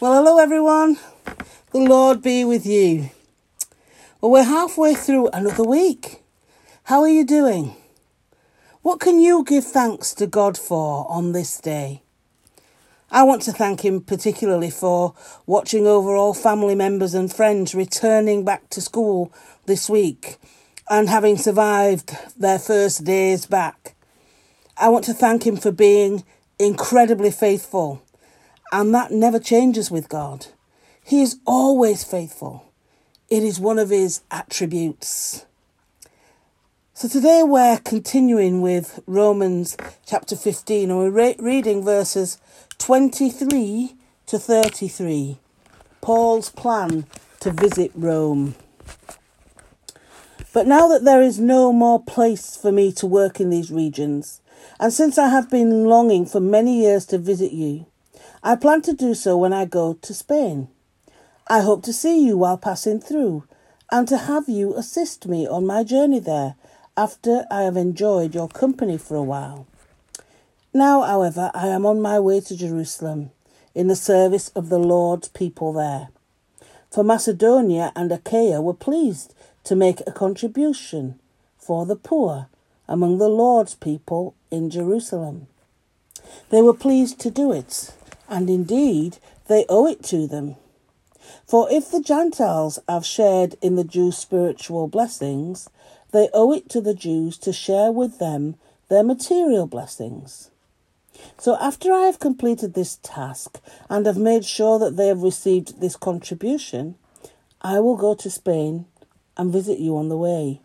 Well, hello everyone. The Lord be with you. Well, we're halfway through another week. How are you doing? What can you give thanks to God for on this day? I want to thank Him particularly for watching over all family members and friends returning back to school this week and having survived their first days back. I want to thank Him for being incredibly faithful and that never changes with God. He is always faithful. It is one of his attributes. So today we're continuing with Romans chapter 15 and we're re- reading verses 23 to 33. Paul's plan to visit Rome. But now that there is no more place for me to work in these regions, and since I have been longing for many years to visit you, I plan to do so when I go to Spain. I hope to see you while passing through and to have you assist me on my journey there after I have enjoyed your company for a while. Now, however, I am on my way to Jerusalem in the service of the Lord's people there. For Macedonia and Achaia were pleased to make a contribution for the poor among the Lord's people in Jerusalem. They were pleased to do it and indeed they owe it to them. For if the Gentiles have shared in the Jews' spiritual blessings, they owe it to the Jews to share with them their material blessings. So after I have completed this task and have made sure that they have received this contribution, I will go to Spain and visit you on the way.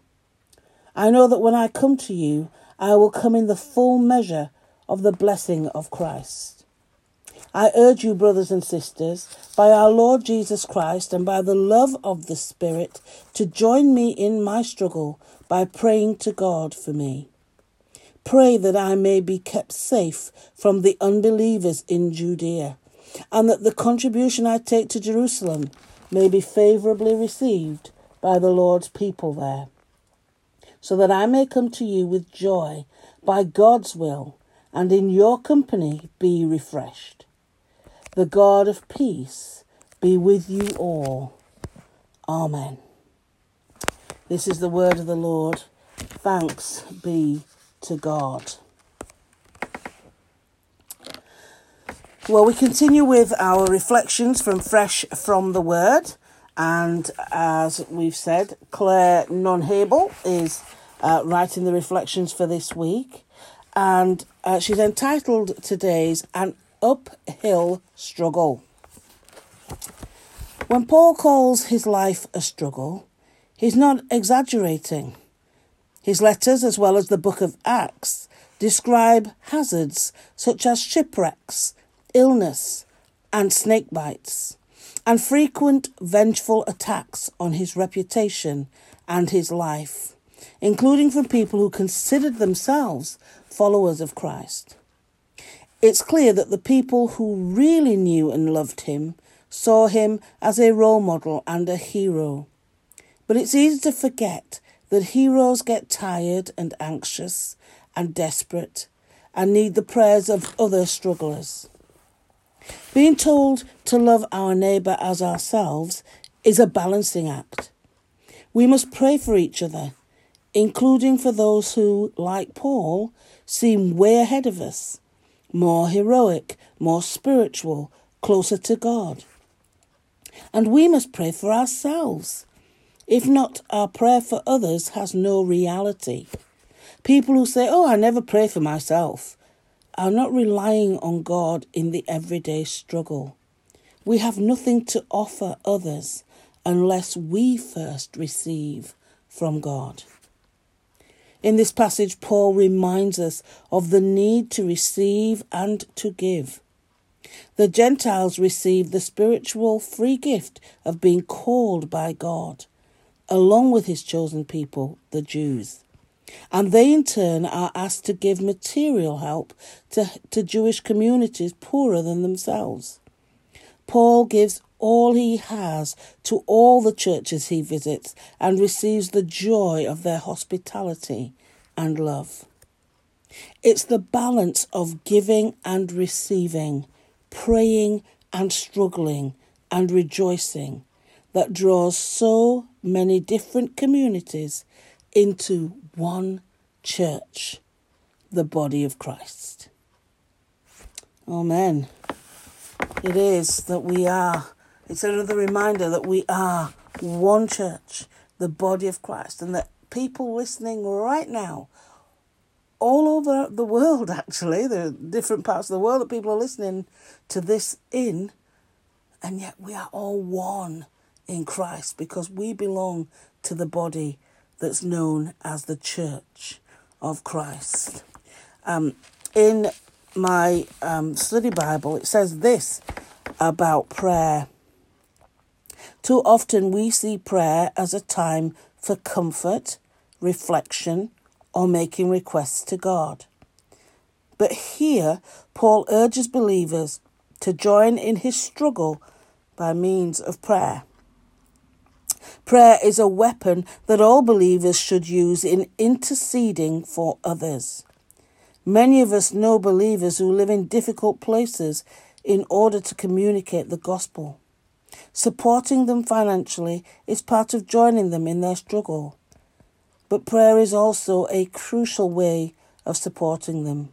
I know that when I come to you, I will come in the full measure of the blessing of Christ. I urge you, brothers and sisters, by our Lord Jesus Christ and by the love of the Spirit, to join me in my struggle by praying to God for me. Pray that I may be kept safe from the unbelievers in Judea, and that the contribution I take to Jerusalem may be favourably received by the Lord's people there, so that I may come to you with joy by God's will, and in your company be refreshed. The God of peace be with you all. Amen. This is the word of the Lord. Thanks be to God. Well, we continue with our reflections from Fresh from the Word. And as we've said, Claire Nonhebel is uh, writing the reflections for this week. And uh, she's entitled today's An uphill struggle. When Paul calls his life a struggle, he's not exaggerating. His letters, as well as the book of Acts, describe hazards such as shipwrecks, illness, and snake bites, and frequent vengeful attacks on his reputation and his life, including from people who considered themselves followers of Christ. It's clear that the people who really knew and loved him saw him as a role model and a hero. But it's easy to forget that heroes get tired and anxious and desperate and need the prayers of other strugglers. Being told to love our neighbour as ourselves is a balancing act. We must pray for each other, including for those who, like Paul, seem way ahead of us more heroic, more spiritual, closer to God. And we must pray for ourselves. If not, our prayer for others has no reality. People who say, Oh, I never pray for myself, are not relying on God in the everyday struggle. We have nothing to offer others unless we first receive from God. In this passage, Paul reminds us of the need to receive and to give. The Gentiles receive the spiritual free gift of being called by God, along with his chosen people, the Jews. And they in turn are asked to give material help to, to Jewish communities poorer than themselves. Paul gives all he has to all the churches he visits and receives the joy of their hospitality and love. It's the balance of giving and receiving, praying and struggling and rejoicing that draws so many different communities into one church, the body of Christ. Amen. It is that we are, it's another reminder that we are one church, the body of Christ, and that people listening right now, all over the world actually, there are different parts of the world that people are listening to this in, and yet we are all one in Christ because we belong to the body that's known as the church of Christ. Um, in my um, study Bible, it says this about prayer. Too often we see prayer as a time for comfort, reflection, or making requests to God. But here, Paul urges believers to join in his struggle by means of prayer. Prayer is a weapon that all believers should use in interceding for others. Many of us know believers who live in difficult places in order to communicate the gospel. Supporting them financially is part of joining them in their struggle. But prayer is also a crucial way of supporting them.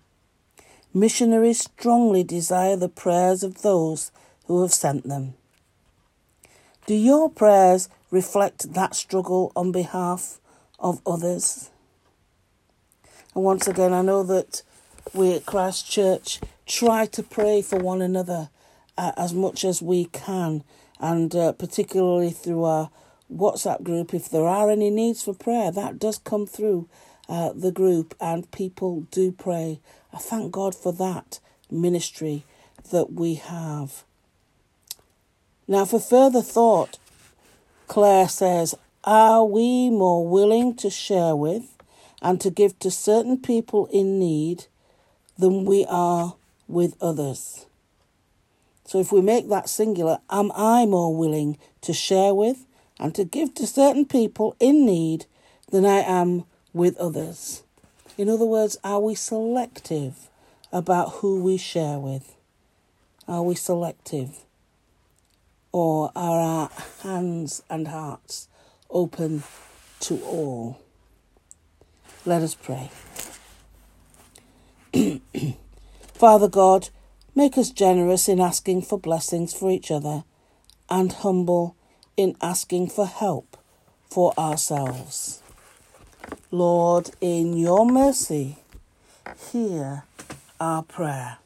Missionaries strongly desire the prayers of those who have sent them. Do your prayers reflect that struggle on behalf of others? And once again, I know that we at Christ Church try to pray for one another uh, as much as we can, and uh, particularly through our WhatsApp group. If there are any needs for prayer, that does come through uh, the group, and people do pray. I thank God for that ministry that we have. Now, for further thought, Claire says, Are we more willing to share with and to give to certain people in need than we are with others? So, if we make that singular, am I more willing to share with and to give to certain people in need than I am with others? In other words, are we selective about who we share with? Are we selective? or are our hands and hearts open to all? Let us pray. Father God, make us generous in asking for blessings for each other and humble in asking for help for ourselves. Lord, in your mercy, hear our prayer.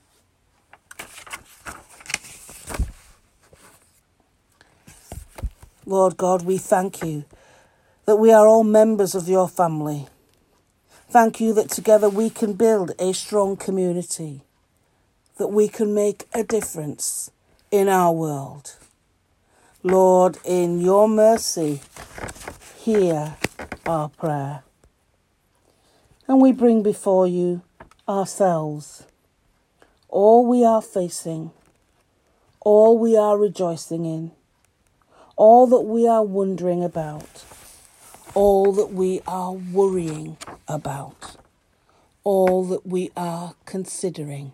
Lord God, we thank you that we are all members of your family. Thank you that together we can build a strong community, that we can make a difference in our world. Lord, in your mercy, hear our prayer. And we bring before you ourselves, all we are facing, all we are rejoicing in all that we are wondering about, all that we are worrying about, all that we are considering.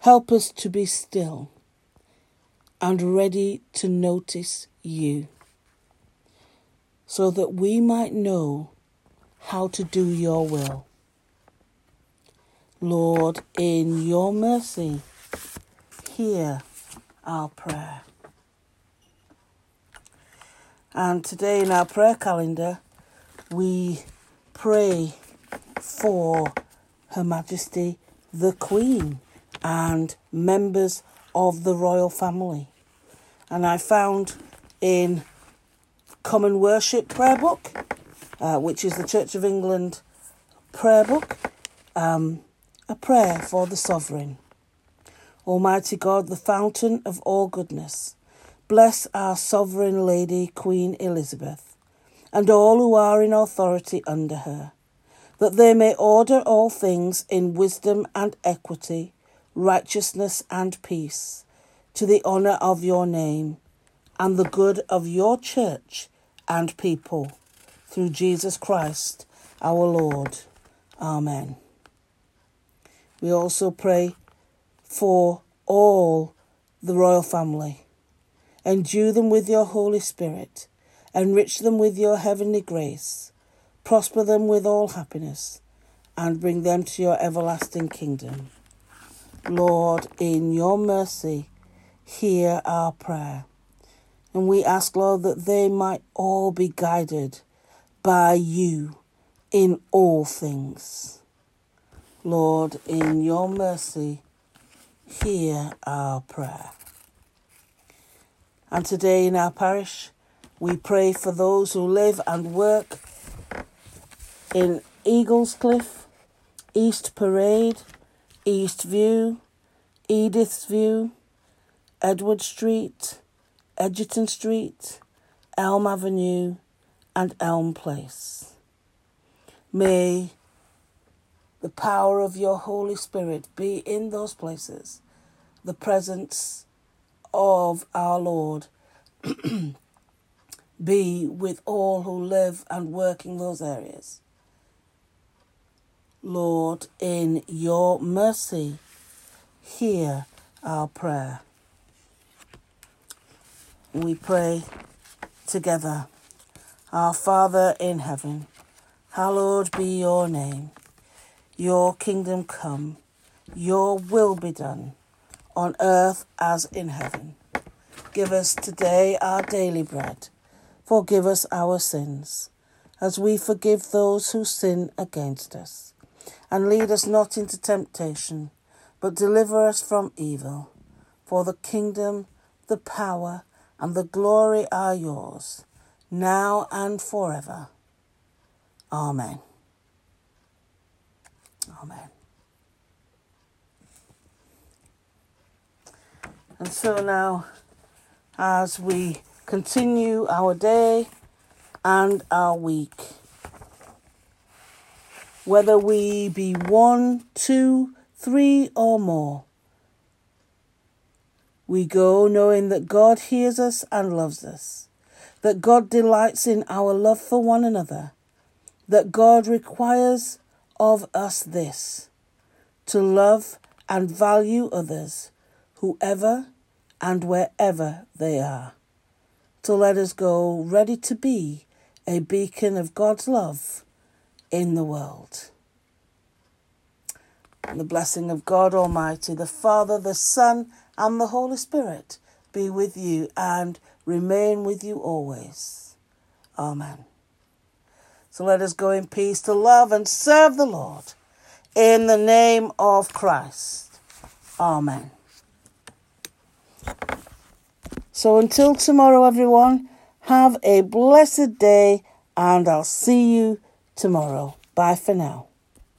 Help us to be still and ready to notice you, so that we might know how to do your will. Lord, in your mercy, hear our prayer. And today in our prayer calendar, we pray for Her Majesty the Queen and members of the royal family. And I found in Common Worship Prayer Book, uh, which is the Church of England prayer book, um, a prayer for the sovereign. Almighty God, the fountain of all goodness Bless our sovereign lady, Queen Elizabeth, and all who are in authority under her, that they may order all things in wisdom and equity, righteousness and peace, to the honour of your name, and the good of your church and people, through Jesus Christ our Lord. Amen. We also pray for all the royal family. Endue them with your Holy Spirit. Enrich them with your heavenly grace. Prosper them with all happiness. And bring them to your everlasting kingdom. Lord, in your mercy, hear our prayer. And we ask, Lord, that they might all be guided by you in all things. Lord, in your mercy, hear our prayer. And today in our parish, we pray for those who live and work in Eaglescliffe, East Parade, East View, Edith's View, Edward Street, Edgerton Street, Elm Avenue, and Elm Place. May the power of your Holy Spirit be in those places, the presence of our Lord be with all who live and work in those areas. Lord, in your mercy, hear our prayer. We pray together. Our Father in heaven, hallowed be your name. Your kingdom come, your will be done, on earth as in heaven. Give us today our daily bread. Forgive us our sins, as we forgive those who sin against us. And lead us not into temptation, but deliver us from evil. For the kingdom, the power, and the glory are yours, now and forever. Amen. Amen. And so now, as we continue our day and our week, whether we be one, two, three, or more, we go knowing that God hears us and loves us, that God delights in our love for one another, that God requires of us this to love and value others, whoever and wherever they are. To let us go ready to be a beacon of God's love in the world. And the blessing of God Almighty, the Father, the Son, and the Holy Spirit be with you and remain with you always. Amen. So let us go in peace to love and serve the Lord. In the name of Christ. Amen. So until tomorrow, everyone, have a blessed day and I'll see you tomorrow. Bye for now.